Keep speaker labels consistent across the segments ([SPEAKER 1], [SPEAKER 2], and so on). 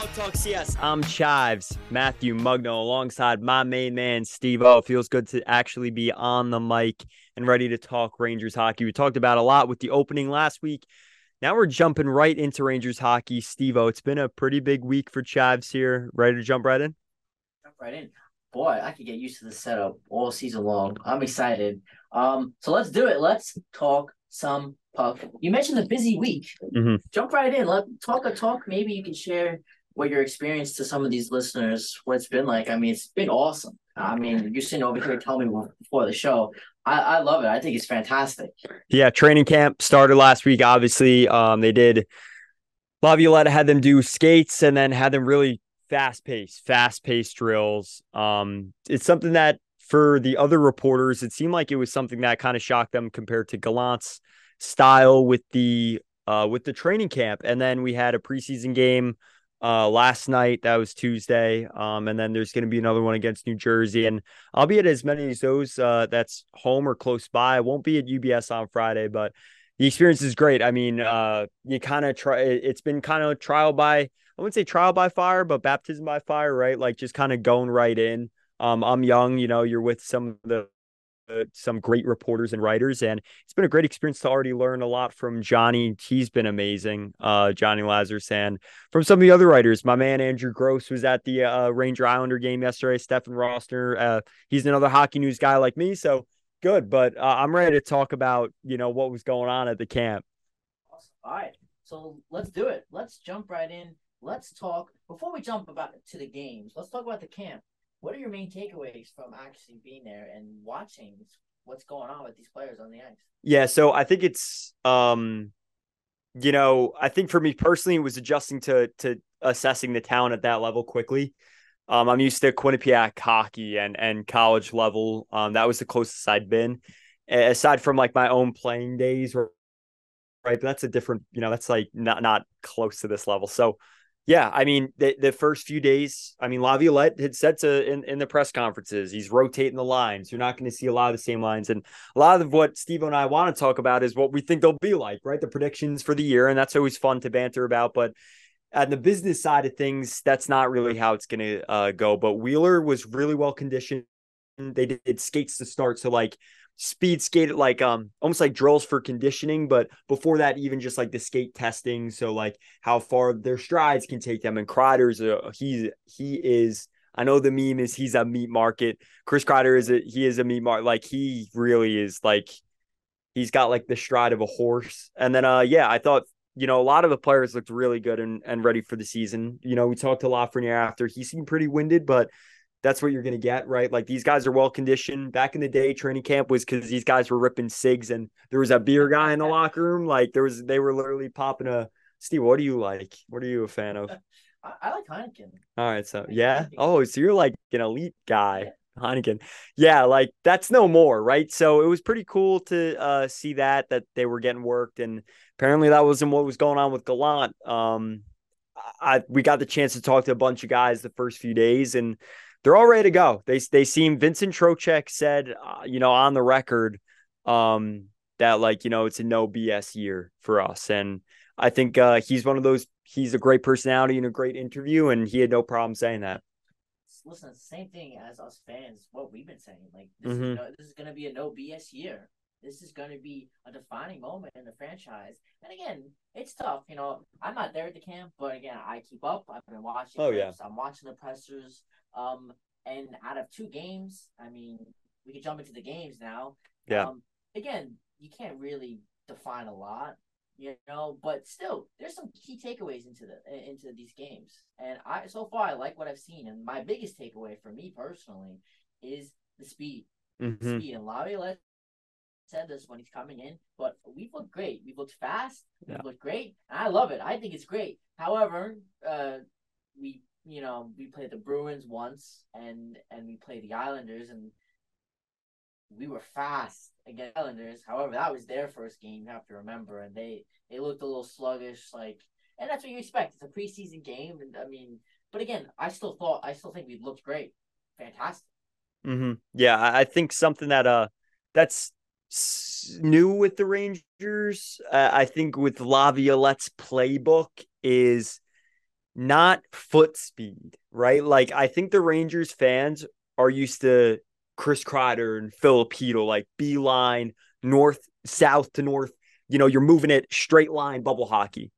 [SPEAKER 1] Puck Talk CS. I'm Chives, Matthew Mugno, alongside my main man, Steve O. Feels good to actually be on the mic and ready to talk Rangers hockey. We talked about a lot with the opening last week. Now we're jumping right into Rangers hockey. Steve O, it's been a pretty big week for Chives here. Ready to jump right in?
[SPEAKER 2] Jump right in. Boy, I could get used to the setup all season long. I'm excited. Um, so let's do it. Let's talk some puck. You mentioned the busy week.
[SPEAKER 1] Mm-hmm.
[SPEAKER 2] Jump right in. Let talk a talk. Maybe you can share what your experience to some of these listeners, what it's been like. I mean, it's been awesome. I mean, you're sitting over here telling me before the show. I, I love it. I think it's fantastic.
[SPEAKER 1] Yeah, training camp started last week. Obviously, um, they did. Laviolette had them do skates and then had them really fast paced, fast paced drills. Um, it's something that for the other reporters, it seemed like it was something that kind of shocked them compared to Gallant's style with the uh, with the training camp. And then we had a preseason game uh, last night. That was Tuesday. Um, and then there's going to be another one against New Jersey. And I'll be at as many as those uh, that's home or close by. I won't be at UBS on Friday, but the experience is great. I mean, uh, you kind of try, it's been kind of trial by, I wouldn't say trial by fire, but baptism by fire, right? Like just kind of going right in. Um, I'm young, you know, you're with some of the some great reporters and writers, and it's been a great experience to already learn a lot from Johnny. He's been amazing, uh, Johnny Lazarus, and from some of the other writers. My man Andrew Gross was at the uh, Ranger Islander game yesterday. Stefan Rosner, uh, he's another hockey news guy like me, so good. But uh, I'm ready to talk about you know what was going on at the camp.
[SPEAKER 2] Awesome. All right, so let's do it. Let's jump right in. Let's talk before we jump about to the games. Let's talk about the camp what are your main takeaways from actually being there and watching what's going on with these players on the ice?
[SPEAKER 1] Yeah, so I think it's um you know, I think for me personally it was adjusting to to assessing the talent at that level quickly. Um, I'm used to Quinnipiac hockey and and college level. Um, that was the closest I'd been, aside from like my own playing days, right? But that's a different, you know, that's like not not close to this level. So yeah, I mean the the first few days, I mean Laviolette had said to in, in the press conferences, he's rotating the lines. You're not going to see a lot of the same lines, and a lot of what Steve and I want to talk about is what we think they'll be like, right? The predictions for the year, and that's always fun to banter about. But on the business side of things, that's not really how it's going to uh, go. But Wheeler was really well conditioned. They did skates to start, so like speed skated like um almost like drills for conditioning but before that even just like the skate testing. So like how far their strides can take them. And Kreider's a, he he is I know the meme is he's a meat market. Chris Kreider is a he is a meat market like he really is like he's got like the stride of a horse. And then uh yeah I thought you know a lot of the players looked really good and, and ready for the season. You know we talked to Lafreniere after. He seemed pretty winded but that's what you're going to get, right? Like these guys are well conditioned. Back in the day, training camp was because these guys were ripping cigs and there was a beer guy in the locker room. Like there was, they were literally popping a. Steve, what do you like? What are you a fan of?
[SPEAKER 2] I, I like Heineken.
[SPEAKER 1] All right, so yeah. Oh, so you're like an elite guy, Heineken. Yeah, like that's no more, right? So it was pretty cool to uh, see that that they were getting worked, and apparently that wasn't what was going on with Gallant. Um, I we got the chance to talk to a bunch of guys the first few days, and they're all ready to go. They they seem Vincent Trocheck said, uh, you know, on the record, um, that like you know it's a no BS year for us, and I think uh, he's one of those. He's a great personality and a great interview, and he had no problem saying that.
[SPEAKER 2] Listen, same thing as us fans. What we've been saying, like this, mm-hmm. is, no, this is going to be a no BS year. This is going to be a defining moment in the franchise. And again, it's tough. You know, I'm not there at the camp, but again, I keep up. I've been watching.
[SPEAKER 1] Oh
[SPEAKER 2] yeah. I'm watching the pressers. Um, and out of two games, I mean, we can jump into the games now.
[SPEAKER 1] Yeah.
[SPEAKER 2] Um, again, you can't really define a lot, you know, but still, there's some key takeaways into the into these games. And I so far I like what I've seen. And my biggest takeaway for me personally is the speed.
[SPEAKER 1] Mm-hmm.
[SPEAKER 2] Speed and Laviolette said this when he's coming in, but we've looked great. We've looked fast. We've looked great. I love it. I think it's great. However, uh, we you know, we played the Bruins once and and we played the Islanders and we were fast against Islanders. However, that was their first game, you have to remember, and they they looked a little sluggish, like and that's what you expect. It's a preseason game and I mean but again, I still thought I still think we looked great. Fantastic.
[SPEAKER 1] Mm-hmm. Yeah, I think something that uh that's new with the Rangers. Uh, I think with Laviolette's playbook is not foot speed, right? Like I think the Rangers fans are used to Chris Kreider and Filipino, like beeline, north, south to north. You know, you're moving it straight line bubble hockey.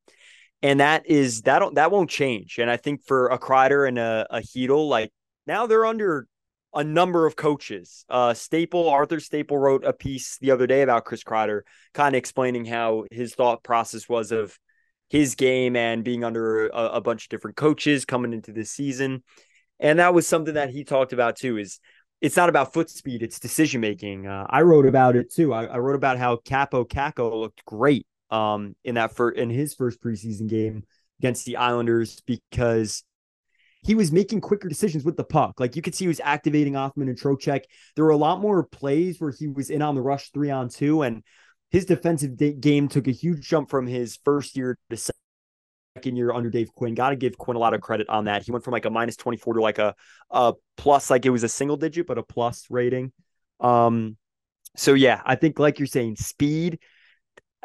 [SPEAKER 1] And that is that that won't change. And I think for a Kreider and a, a like now they're under a number of coaches. Uh, Staple, Arthur Staple wrote a piece the other day about Chris Kreider, kind of explaining how his thought process was of his game and being under a, a bunch of different coaches coming into this season. And that was something that he talked about too. Is it's not about foot speed; it's decision making. Uh, I wrote about it too. I, I, wrote about how Kaapo Kakko looked great um, in that for in his first preseason game against the Islanders because he was making quicker decisions with the puck. Like you could see he was activating Hoffman and Trocheck. There were a lot more plays where he was in on the rush three on two, and his defensive game took a huge jump from his first year to second year under Dave Quinn. Got to give Quinn a lot of credit on that. He went from like a minus 24 to like a, a plus, like it was a single digit, but a plus rating. Um, so yeah, I think like you're saying, speed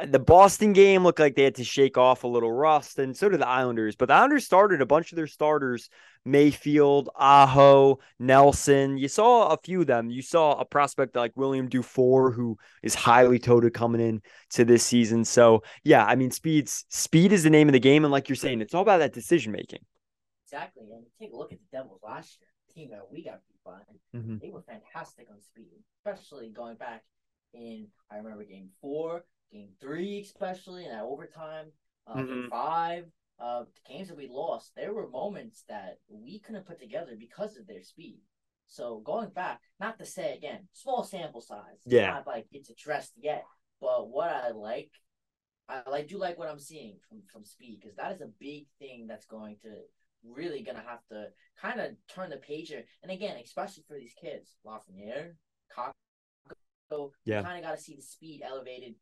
[SPEAKER 1] the Boston game looked like they had to shake off a little rust, and so did the Islanders. But the Islanders started a bunch of their starters Mayfield, Aho, Nelson. You saw a few of them. You saw a prospect like William Dufour, who is highly touted coming in to this season. So yeah, I mean, speed's speed is the name of the game, and like you're saying, it's all about that decision making.
[SPEAKER 2] Exactly, and take a look at the Devils last year, team that we got beat by. Mm-hmm. They were fantastic on speed, especially going back in I remember game four game three, especially in that overtime, uh, mm-hmm. game five, uh, the games that we lost, there were moments that we couldn't put together because of their speed. So going back, not to say again, small sample size.
[SPEAKER 1] Yeah.
[SPEAKER 2] Not like it's addressed yet. But what I like, I like do like what I'm seeing from from speed because that is a big thing that's going to really gonna have to kind of turn the page here. And again, especially for these kids, Lafreniere, Cox, so yeah. kind of got to see the speed elevated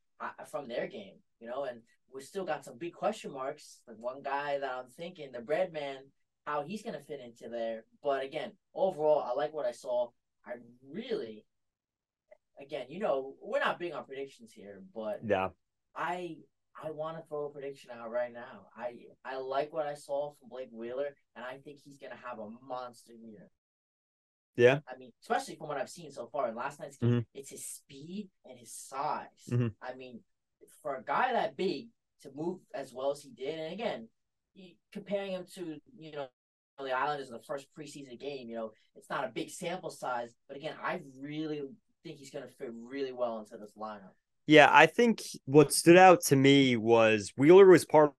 [SPEAKER 2] from their game, you know, and we still got some big question marks. Like one guy that I'm thinking, the bread man, how he's gonna fit into there. But again, overall, I like what I saw. I really, again, you know, we're not big on predictions here, but
[SPEAKER 1] yeah,
[SPEAKER 2] I I want to throw a prediction out right now. I I like what I saw from Blake Wheeler, and I think he's gonna have a monster year.
[SPEAKER 1] Yeah.
[SPEAKER 2] I mean, especially from what I've seen so far in last night's game, mm-hmm. it's his speed and his size. Mm-hmm. I mean, for a guy that big to move as well as he did, and again, comparing him to you know the Islanders in the first preseason game, you know, it's not a big sample size, but again, I really think he's going to fit really well into this lineup.
[SPEAKER 1] Yeah, I think what stood out to me was Wheeler was part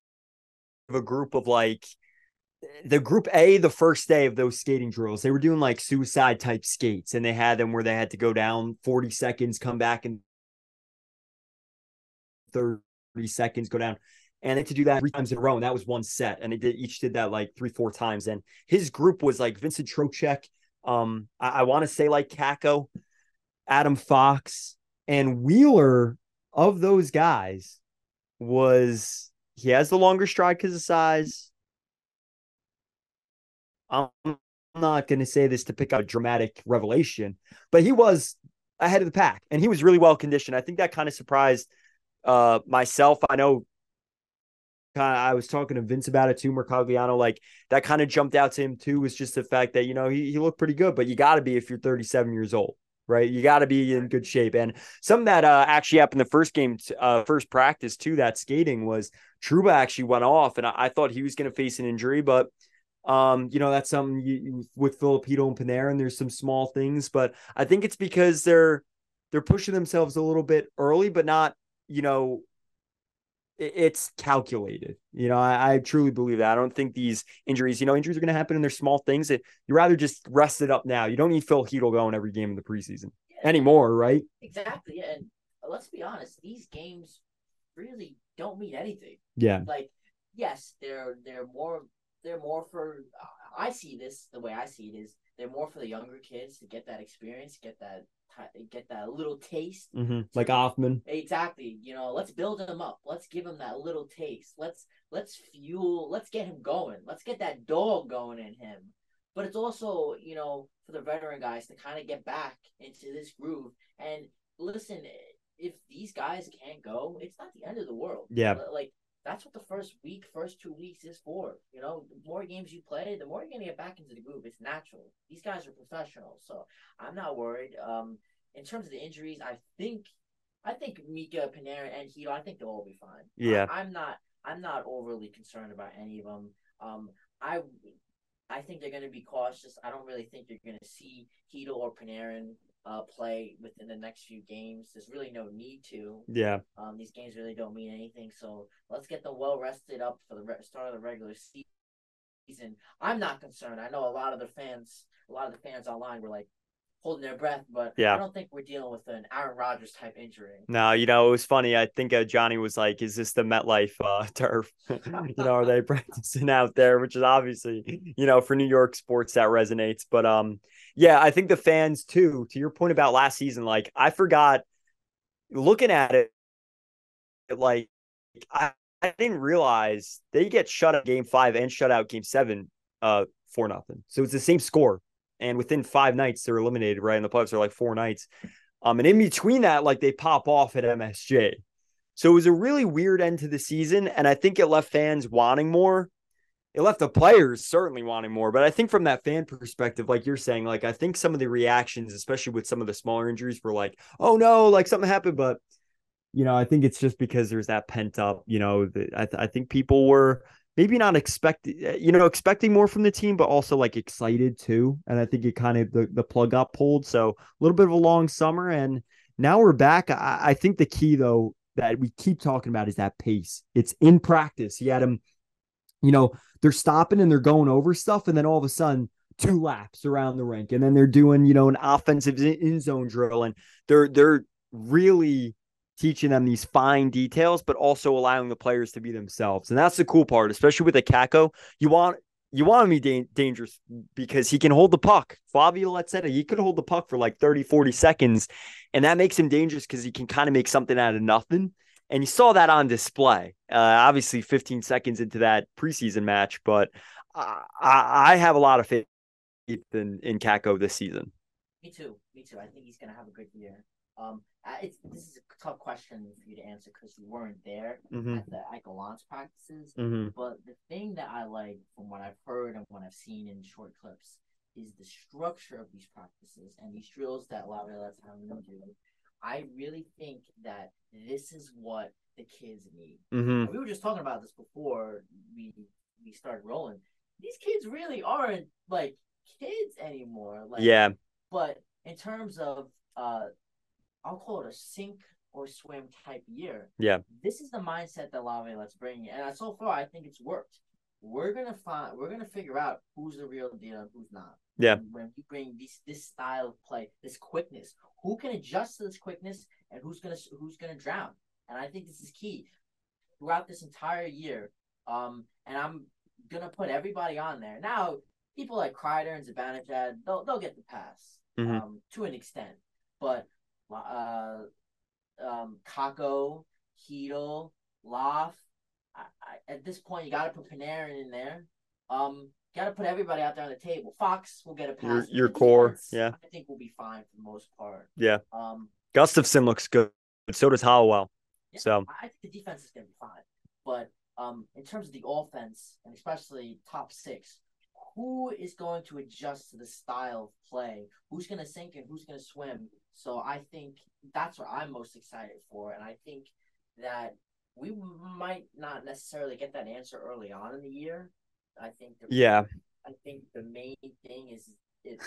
[SPEAKER 1] of a group of like the group A, the first day of those skating drills, they were doing like suicide type skates, and they had them where they had to go down 40 seconds, come back in 30 seconds, go down. And they had to do that three times in a row. And that was one set. And they did each did that like three, four times. And his group was like Vincent Trocheck, Um, I, I want to say like Kakko, Adam Fox, and Wheeler of those guys was he has the longer stride because of size I'm not going to say this to pick out a dramatic revelation, but he was ahead of the pack and he was really well conditioned. I think that kind of surprised uh, myself. I know kind I was talking to Vince about it too, Mercogliano. Like that kind of jumped out to him too, was just the fact that, you know, he, he looked pretty good, but you got to be if you're 37 years old, right? You got to be in good shape. And some that uh, actually happened the first game, uh, first practice too, that skating was Trouba actually went off. And I, I thought he was going to face an injury, but um, you know, that's something you, with Filipino and Panarin. There's some small things, but I think it's because they're they're pushing themselves a little bit early, but not, you know, it, it's calculated. You know, I, I, truly believe that. I don't think these injuries, you know, injuries are going to happen in their small things. That you rather just rest it up now. You don't need Phil Chytil going every game in the preseason yeah, anymore, right?
[SPEAKER 2] Exactly. And let's be honest, these games really don't mean anything.
[SPEAKER 1] Yeah.
[SPEAKER 2] Like, yes, they're they're more they're more for I see this the way I see it is they're more for the younger kids to get that experience, get that get that little taste,
[SPEAKER 1] mm-hmm. like Hoffman.
[SPEAKER 2] Exactly. You know, let's build him up. Let's give him that little taste. Let's let's fuel. Let's get him going. Let's get that dog going in him. But it's also you know for the veteran guys to kind of get back into this groove and listen. If these guys can't go, it's not the end of the world.
[SPEAKER 1] Yeah.
[SPEAKER 2] Like that's what the first week, first two weeks is for. You know, the more games you play, the more you're gonna get back into the groove. It's natural. These guys are professionals, so I'm not worried. Um, in terms of the injuries, I think, I think Mika, Panarin and Chytil, I think they'll all be fine.
[SPEAKER 1] Yeah,
[SPEAKER 2] I, am not, I'm not overly concerned about any of them. Um, I, I think they're gonna be cautious. I don't really think you're gonna see Chytil or Panarin uh, play within the next few games. There's really no need to.
[SPEAKER 1] Yeah.
[SPEAKER 2] Um, these games really don't mean anything. So let's get them well rested up for the re- start of the regular season. I'm not concerned. I know a lot of the fans, a lot of the fans online were like, holding their breath, but
[SPEAKER 1] yeah.
[SPEAKER 2] I don't think we're dealing with an Aaron Rodgers type injury.
[SPEAKER 1] No, you know, it was funny. I think uh, Johnny was like, "Is this the MetLife uh, turf? you know, are they practicing out there?" Which is obviously, you know, for New York sports that resonates. But um, yeah, I think the fans too. To your point about last season, like I forgot looking at it, like I, I didn't realize they get shut out game five and shut out game seven, uh, for nothing. So it's the same score and within five nights they're eliminated right in the playoffs. They're like four nights, um, and in between that, like they pop off at MSG So it was a really weird end to the season, and I think it left fans wanting more. It left the players certainly wanting more, but I think from that fan perspective, like you're saying, like I think some of the reactions, especially with some of the smaller injuries, were like, "Oh no, like something happened," but you know, I think it's just because there's that pent up. You know, the, I, th- I think people were maybe not expecting eh, you know expecting more from the team but also like excited too. And i think it kind of the, the plug got pulled. So a little bit of a long summer and now we're back. I, I think the key though that we keep talking about is that pace. It's in practice. He had him you know they're stopping and they're going over stuff and then all of a sudden two laps around the rink and then they're doing you know an offensive in zone drill and they're they're really teaching them these fine details, but also allowing the players to be themselves. And that's the cool part, especially with a Kakko. You want you want to be da- dangerous because he can hold the puck. Flavio Lazzetta, he could hold the puck for like 30, 40 seconds. And that makes him dangerous because he can kind of make something out of nothing. And you saw that on display. Uh, obviously, 15 seconds into that preseason match, but I, I have a lot of faith in, in Kakko this season.
[SPEAKER 2] Me too. Me too. I think he's going to have a good year. Um, it's this is a tough question for you to answer because you weren't there
[SPEAKER 1] mm-hmm.
[SPEAKER 2] at the Ike practices.
[SPEAKER 1] Mm-hmm.
[SPEAKER 2] But the thing that I like from what I've heard and what I've seen in short clips is the structure of these practices and these drills that Laviolette's having them do. I really think that this is what the kids need.
[SPEAKER 1] Mm-hmm.
[SPEAKER 2] We were just talking about this before we we started rolling. These kids really aren't like kids anymore. Like
[SPEAKER 1] yeah.
[SPEAKER 2] But in terms of uh I'll call it a sink or swim type year.
[SPEAKER 1] Yeah.
[SPEAKER 2] This is the mindset that Laviolette's bring, and so far I think it's worked. We're gonna find, we're gonna figure out who's the real deal and who's not.
[SPEAKER 1] Yeah.
[SPEAKER 2] When we bring this this style of play, this quickness, who can adjust to this quickness, and who's gonna who's gonna drown. And I think this is key throughout this entire year. Um, and I'm gonna put everybody on there now. People like Kreider and Zibanejad, they'll they'll get the pass
[SPEAKER 1] mm-hmm.
[SPEAKER 2] um, to an extent, but uh, um, Kakko, Chytil, Loff. I, I, at this point, you got to put Panarin in there. Um, got to put everybody out there on the table. Fox will get a pass.
[SPEAKER 1] Your, your core, yeah.
[SPEAKER 2] I think we'll be fine for the most part.
[SPEAKER 1] Yeah.
[SPEAKER 2] Um,
[SPEAKER 1] Gustafsson looks good, but so does Hollowell.
[SPEAKER 2] Yeah,
[SPEAKER 1] so
[SPEAKER 2] I think the defense is going to be fine, but um, in terms of the offense and especially top six, who is going to adjust to the style of play? Who's going to sink and who's going to swim? So I think that's what I'm most excited for, and I think that we might not necessarily get that answer early on in the year. I think. The,
[SPEAKER 1] yeah.
[SPEAKER 2] I think the main thing is is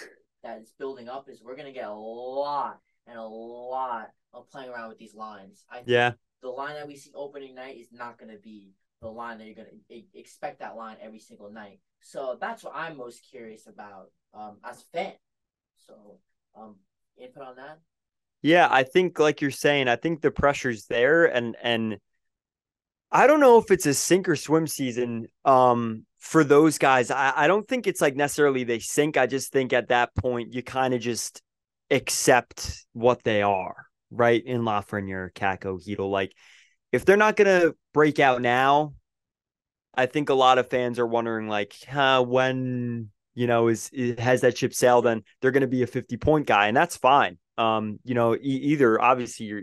[SPEAKER 2] that is building up is we're going to get a lot and a lot of playing around with these lines. I
[SPEAKER 1] yeah.
[SPEAKER 2] The line that we see opening night is not going to be the line that you're going to expect that line every single night. So that's what I'm most curious about um, as a fan. So um, input on that.
[SPEAKER 1] Yeah, I think like you're saying, I think the pressure's there, and and I don't know if it's a sink or swim season um, for those guys. I, I don't think it's like necessarily they sink. I just think at that point you kind of just accept what they are, right? In Lafreniere, Kakko, Chytil, like if they're not gonna break out now, I think a lot of fans are wondering like, huh, when you know is, is has that ship sailed? Then they're going to be a fifty point guy, and that's fine. Um, you know, e- either obviously you're,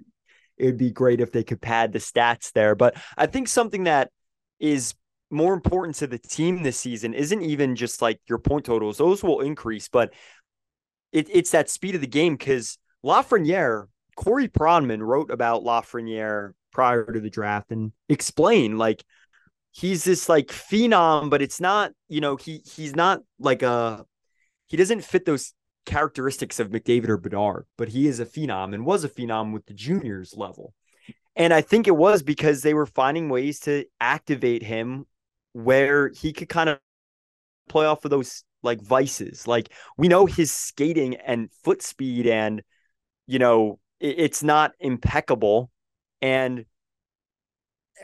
[SPEAKER 1] it'd be great if they could pad the stats there, but I think something that is more important to the team this season isn't even just like your point totals; those will increase, but it, it's that speed of the game because Lafreniere, Corey Pronman wrote about Lafreniere prior to the draft and explained like he's this like phenom, but it's not, you know, he he's not like a he doesn't fit those characteristics of McDavid or Bedard, but he is a phenom and was a phenom with the juniors level. And I think it was because they were finding ways to activate him where he could kind of play off of those like vices. Like we know his skating and foot speed and you know it, it's not impeccable and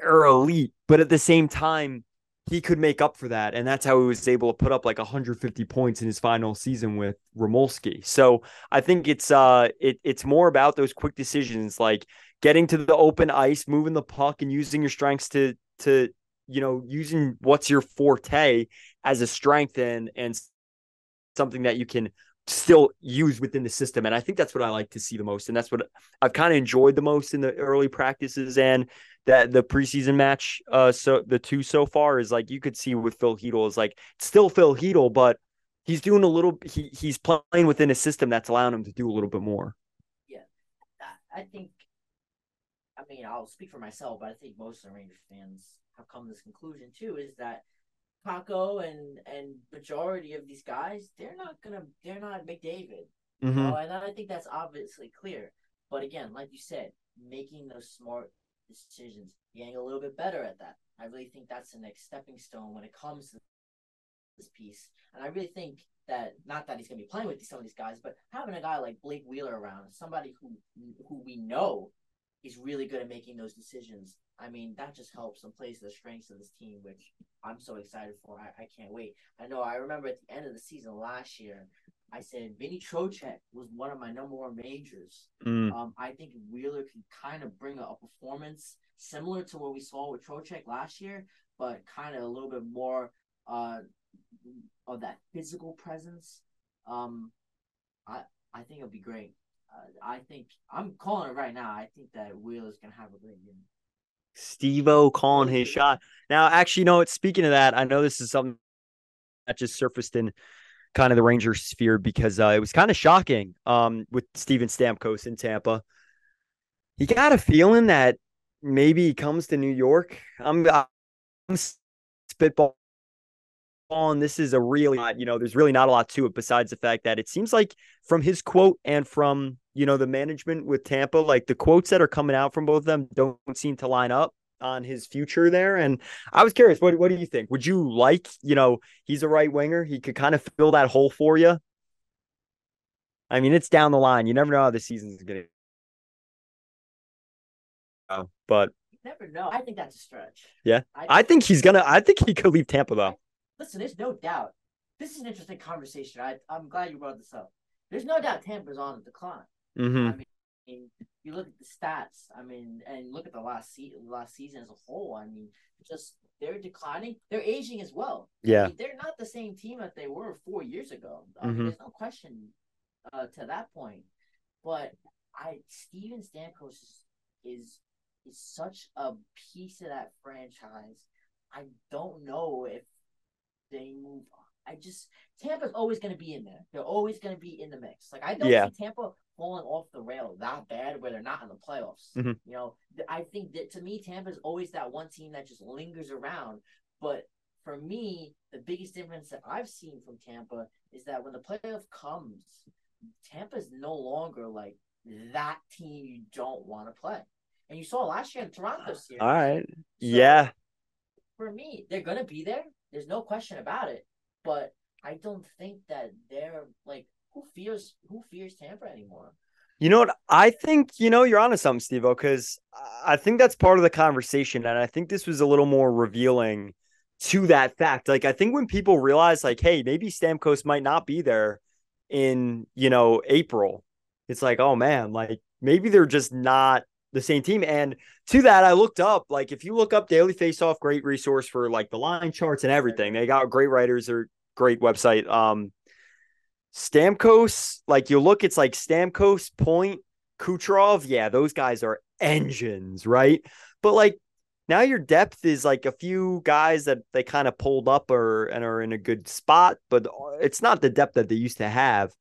[SPEAKER 1] or elite, but at the same time he could make up for that. And that's how he was able to put up like 150 points in his final season with Rimouski. So I think it's uh it, it's more about those quick decisions like getting to the open ice, moving the puck and using your strengths to to you know, using what's your forte as a strength and and something that you can still used within the system. And I think that's what I like to see the most. And that's what I've kind of enjoyed the most in the early practices and that the preseason match. Uh, so the two so far is like you could see with Phil Chytil is like still Phil Chytil, but he's doing a little. He he's playing within a system that's allowing him to do a little bit more.
[SPEAKER 2] Yeah, I think. I mean, I'll speak for myself, but I think most of the Rangers fans have come to this conclusion too. Is that Kakko and and majority of these guys, they're not gonna, they're not McDavid. Mm-hmm. You know? And I think that's obviously clear. But again, like you said, making those smart decisions, getting a little bit better at that. I really think that's the next stepping stone when it comes to this piece. And I really think that not that he's going to be playing with some of these guys, but having a guy like Blake Wheeler around, somebody who who we know is really good at making those decisions. I mean, that just helps and plays the strengths of this team, which I'm so excited for. I, I can't wait. I know I remember at the end of the season last year, I said Vinny Trocheck was one of my number one majors. Mm. Um, I think Wheeler can kind of bring a, a, performance similar to what we saw with Trocheck last year, but kind of a little bit more uh, of that physical presence. Um, I I think it'll be great. Uh, I think I'm calling it right now. I think that Wheeler's gonna have a great year.
[SPEAKER 1] Steve-O calling his shot. Now, actually, you know what? Speaking of that, I know this is something that just surfaced in kind of the Rangers sphere because uh, it was kind of shocking um, with Steven Stamkos in Tampa. He got a feeling that maybe he comes to New York. I'm, I'm spitball and this is a really you know there's really not a lot to it besides the fact that it seems like from his quote and from you know the management with Tampa like the quotes that are coming out from both of them don't seem to line up on his future there. And I was curious, what what do you think? Would you like, you know, he's a right winger. He could kind of fill that hole for you. I mean, it's down the line. You never know how the season's gonna go. But
[SPEAKER 2] never know. I think that's a stretch.
[SPEAKER 1] Yeah. I, I think he's gonna I think he could leave Tampa though.
[SPEAKER 2] Listen, there's no doubt. This is an interesting conversation. I I'm glad you brought this up. There's no doubt Tampa's on the decline.
[SPEAKER 1] Mm-hmm.
[SPEAKER 2] I mean, you look at the stats. I mean, and look at the last season, last season as a whole. I mean, just they're declining. They're aging as well.
[SPEAKER 1] Yeah,
[SPEAKER 2] I mean, they're not the same team that they were four years ago. I mean, mm-hmm. there's no question uh, to that point. But I, Steven Stamkos is, is is such a piece of that franchise. I don't know if they move on. I just Tampa's always going to be in there. They're always going to be in the mix. Like I don't yeah. see Tampa falling off the rail that bad where they're not in the playoffs.
[SPEAKER 1] Mm-hmm.
[SPEAKER 2] You know, I think that to me Tampa is always that one team that just lingers around. But for me, the biggest difference that I've seen from Tampa is that when the playoff comes, Tampa is no longer like that team you don't want to play. And you saw last year in Toronto series.
[SPEAKER 1] All right. So yeah.
[SPEAKER 2] For me, they're gonna be there. There's no question about it but I don't think that they're like who fears who fears Tampa anymore.
[SPEAKER 1] You know what? I think you know you're onto something, Steve. Because I think that's part of the conversation, and I think this was a little more revealing to that fact. Like I think when people realize, like, hey, maybe Stamkos might not be there in you know April, it's like, oh man, like maybe they're just not the same team. And to that, I looked up like if you look up Daily Faceoff, great resource for like the line charts and everything. They got great writers or great website. Um, Stamkos, like you look, it's like Stamkos, Point, Kucherov. Yeah, those guys are engines, right? But like now your depth is like a few guys that they kind of pulled up or and are in a good spot, but it's not the depth that they used to have.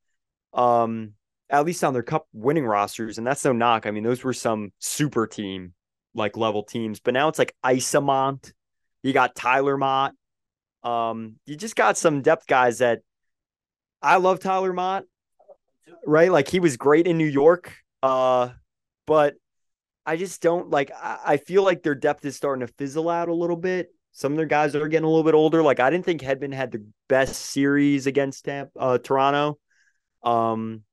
[SPEAKER 1] Um, at least on their cup winning rosters, and that's no knock. I mean, those were some super team like level teams, but now it's like Isamont. You got Tyler Motte. Um, you just got some depth guys that I love Tyler Motte, right? Like he was great in New York. Uh, but I just don't like I, feel like their depth is starting to fizzle out a little bit. Some of their guys are getting a little bit older. Like I didn't think Hedman had the best series against uh, Toronto. Um,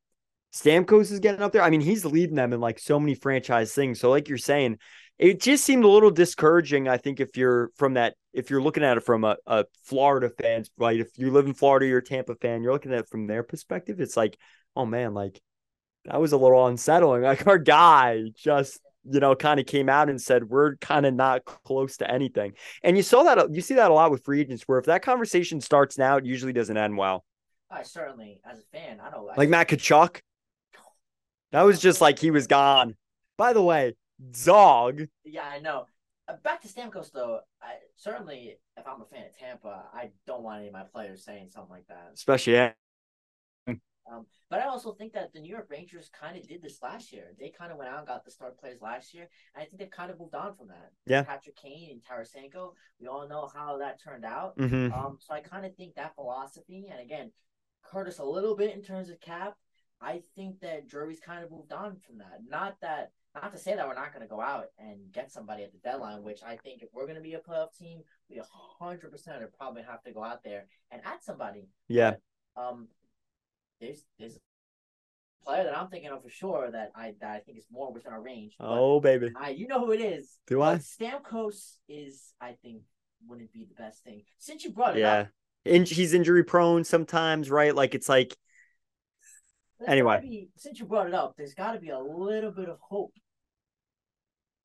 [SPEAKER 1] Stamkos is getting up there. I mean, he's leading them in like so many franchise things. So, like you're saying, it just seemed a little discouraging. I think if you're from that, if you're looking at it from a, a Florida fans, right? If you live in Florida, you're a Tampa fan, you're looking at it from their perspective. It's like, oh man, like that was a little unsettling. Like our guy just, you know, kind of came out and said, we're kind of not close to anything. And you saw that, you see that a lot with free agents where if that conversation starts now, it usually doesn't end well.
[SPEAKER 2] I certainly, as a fan, I don't
[SPEAKER 1] like, like Matt Tkachuk. That was just like he was gone. By the way, dog.
[SPEAKER 2] Yeah, I know. Uh, back to Stamkos though. I certainly, if I'm a fan of Tampa, I don't want any of my players saying something like that.
[SPEAKER 1] Especially, yeah.
[SPEAKER 2] Um, but I also think that the New York Rangers kind of did this last year. They kind of went out and got the star players last year, and I think they've kind of moved on from that.
[SPEAKER 1] Yeah.
[SPEAKER 2] Patrick Kane and Tarasenko, we all know how that turned out.
[SPEAKER 1] Mm-hmm.
[SPEAKER 2] Um, so I kind of think that philosophy, and again, hurt us a little bit in terms of cap. I think that Drury's kind of moved on from that. Not that not to say that we're not going to go out and get somebody at the deadline, which I think if we're going to be a playoff team, we 100% are probably have to go out there and add somebody.
[SPEAKER 1] Yeah.
[SPEAKER 2] But, um, there's there's a player that I'm thinking of for sure that I that I think is more within our range.
[SPEAKER 1] Oh baby,
[SPEAKER 2] I you know who it is.
[SPEAKER 1] Do I?
[SPEAKER 2] Stamkos is I think wouldn't be the best thing since you brought it
[SPEAKER 1] yeah.
[SPEAKER 2] up.
[SPEAKER 1] In, he's injury prone sometimes, right? Like it's like.
[SPEAKER 2] There's
[SPEAKER 1] anyway,
[SPEAKER 2] be, since you brought it up, there's got to be a little bit of hope.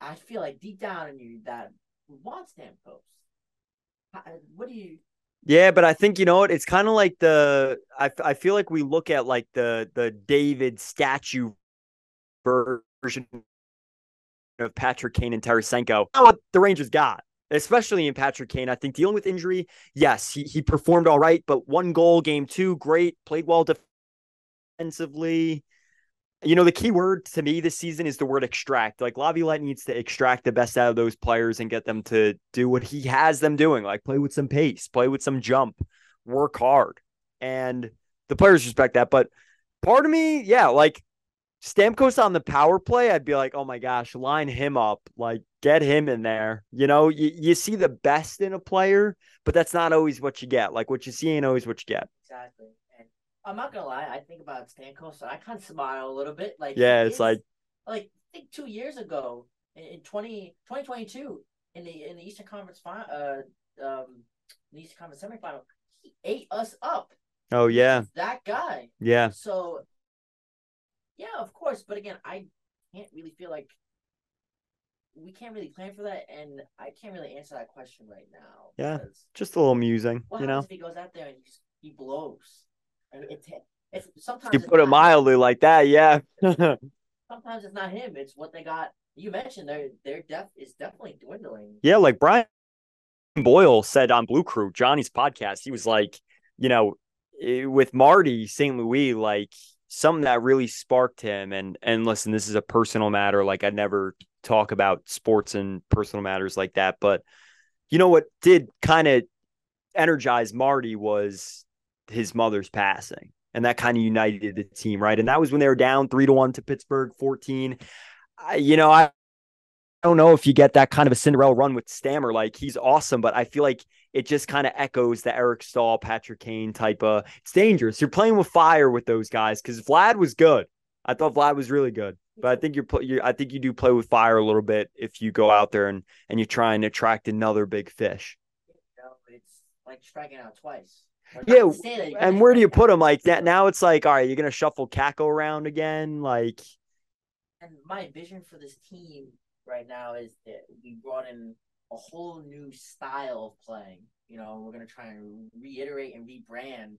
[SPEAKER 2] I feel like deep down in you that we want Stamkos. Uh, what do you?
[SPEAKER 1] Yeah, but I think you know what? It's kind of like the I, I feel like we look at like the the David statue version of Patrick Kane and Tarasenko. What the Rangers got, especially in Patrick Kane. I think dealing with injury, yes, he he performed all right, but one goal, game two, great, played well defensively you know, the key word to me this season is the word extract. Like Laviolette needs to extract the best out of those players and get them to do what he has them doing, like play with some pace, play with some jump, work hard. And the players respect that. But part of me, yeah, like Stamkos on the power play, I'd be like, oh my gosh, line him up, like get him in there. You know, you, you see the best in a player, but that's not always what you get. Like what you see ain't always what you get.
[SPEAKER 2] Exactly. I'm not gonna lie. I think about Stamkos, so I kind of smile a little bit. Like
[SPEAKER 1] yeah, it's like
[SPEAKER 2] like I think two years ago in 20, 2022 in the in the Eastern Conference final, uh, um, the Eastern Conference semifinal, he ate us up.
[SPEAKER 1] Oh yeah,
[SPEAKER 2] that guy.
[SPEAKER 1] Yeah.
[SPEAKER 2] So, yeah, of course. But again, I can't really feel like we can't really plan for that, and I can't really answer that question right now.
[SPEAKER 1] Yeah, just a little musing.
[SPEAKER 2] What
[SPEAKER 1] you know,
[SPEAKER 2] if he goes out there and he, he blows? It's, it's sometimes
[SPEAKER 1] you put it mildly him. like that, yeah.
[SPEAKER 2] sometimes it's not him; it's what they got. You mentioned their their depth is definitely dwindling.
[SPEAKER 1] Yeah, like Brian Boyle said on Blue Crew, Johnny's podcast. He was like, you know, with Marty St. Louis, like something that really sparked him. And and listen, this is a personal matter. Like I never talk about sports and personal matters like that, but you know what did kind of energize Marty was his mother's passing. And that kind of united the team, right? And that was when they were down three to one to Pittsburgh, 14. I, you know, I, I don't know if you get that kind of a Cinderella run with Stammer. Like he's awesome, but I feel like it just kind of echoes the Eric Staal, Patrick Kane type of. It's dangerous. You're playing with fire with those guys because Vlad was good. I thought Vlad was really good, but I think you're, you're I think you do play with fire a little bit if you go out there and and you try and attract another big fish.
[SPEAKER 2] You know, it's like striking out twice
[SPEAKER 1] yeah, and where do you put him like that? Now it's like, all right, you're gonna shuffle Kakko around again, like.
[SPEAKER 2] And my vision for this team right now is that we brought in a whole new style of playing. You know, we're gonna try and reiterate and rebrand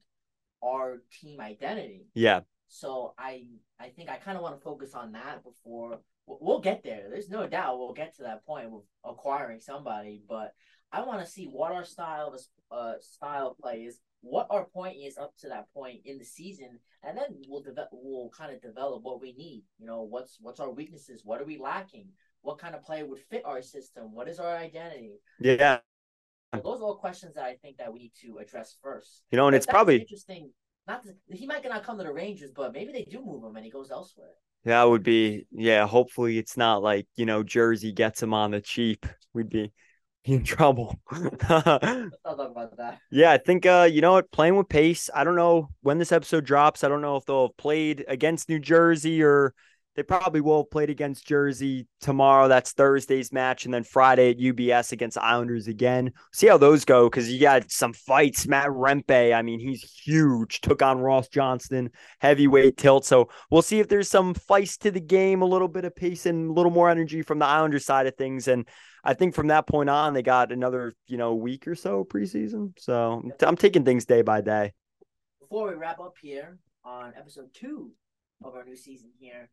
[SPEAKER 2] our team identity.
[SPEAKER 1] Yeah.
[SPEAKER 2] So I I think I kind of want to focus on that before we'll get there. There's no doubt we'll get to that point with acquiring somebody, but I want to see what our style of uh, style play is, what our point is up to that point in the season, and then we'll develop. We'll kind of develop what we need. You know, what's what's our weaknesses? What are we lacking? What kind of play would fit our system? What is our identity?
[SPEAKER 1] Yeah.
[SPEAKER 2] So those are all questions that I think that we need to address first.
[SPEAKER 1] You know, and
[SPEAKER 2] But
[SPEAKER 1] it's probably
[SPEAKER 2] interesting. Not to, he might not come to the Rangers, but maybe they do move him and he goes elsewhere.
[SPEAKER 1] that would be yeah. Hopefully, it's not like you know Jersey gets him on the cheap. We'd be in trouble.
[SPEAKER 2] Let's not talk about that.
[SPEAKER 1] Yeah, I think uh, you know what, playing with pace. I don't know when this episode drops. I don't know if they'll have played against New Jersey or they probably will have played against Jersey tomorrow. That's Thursday's match, and then Friday at UBS against Islanders again. See how those go because you got some fights. Matt Rempe, I mean, he's huge. Took on Ross Johnston, heavyweight tilt. So we'll see if there's some feist to the game, a little bit of pace and a little more energy from the Islanders side of things. And I think from that point on, they got another you know week or so preseason. So I'm taking things day by day.
[SPEAKER 2] Before we wrap up here on episode two of our new season here,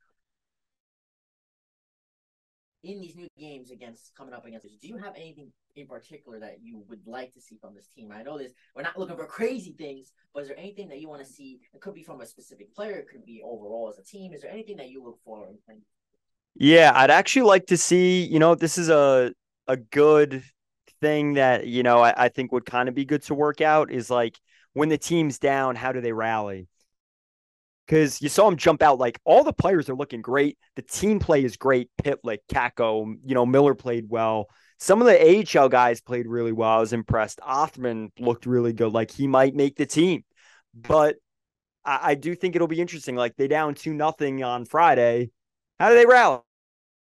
[SPEAKER 2] in these new games against coming up against, do you have anything in particular that you would like to see from this team? I know this we're not looking for crazy things, but is there anything that you want to see? It could be from a specific player, it could be overall as a team. Is there anything that you look for?
[SPEAKER 1] Yeah, I'd actually like to see, you know, this is a a good thing that, you know, I, I think would kind of be good to work out is like when the team's down, how do they rally? Because you saw him jump out, like all the players are looking great. The team play is great. Pitlick, Kakko, you know, Miller played well. Some of the AHL guys played really well. I was impressed. Othmann looked really good. Like he might make the team. But I, I do think it'll be interesting. Like they down two nothing on Friday. How do they rally?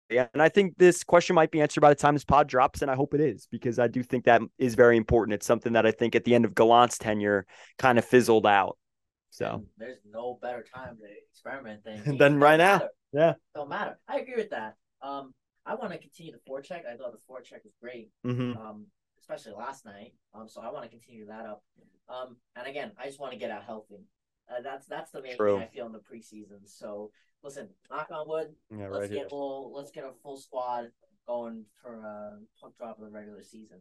[SPEAKER 1] Yeah, and I think this question might be answered by the time this pod drops, and I hope it is because I do think that is very important. It's something that I think at the end of Gallant's tenure kind of fizzled out. So
[SPEAKER 2] there's no better time to experiment than
[SPEAKER 1] Than right now.
[SPEAKER 2] Matter.
[SPEAKER 1] yeah,
[SPEAKER 2] Don't matter. I agree with that. Um, I want to continue the forecheck. I thought the forecheck was great.
[SPEAKER 1] hmm
[SPEAKER 2] um, especially last night. Um, so I want to continue that up. Um, and again, I just want to get out healthy. Uh, that's that's the main
[SPEAKER 1] True.
[SPEAKER 2] thing I feel in the preseason. So listen, knock on wood.
[SPEAKER 1] yeah,
[SPEAKER 2] let's
[SPEAKER 1] right
[SPEAKER 2] get
[SPEAKER 1] here.
[SPEAKER 2] all let's get a full squad going for uh puck drop of the regular season.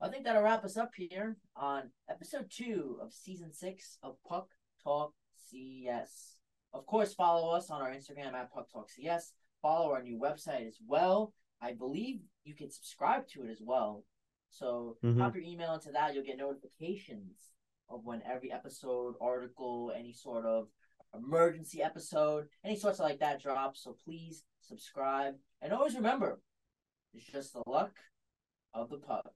[SPEAKER 2] I think that'll wrap us up here on episode two of season six of Puck Talk CS. Of course, follow us on our Instagram at Puck Talk CS. Follow our new website as well. I believe you can subscribe to it as well. So
[SPEAKER 1] Mhm.
[SPEAKER 2] pop your email into that. You'll get notifications of when every episode, article, any sort of emergency episode, any sorts of like that drops. So please subscribe. And always remember, it's just the luck of the puck.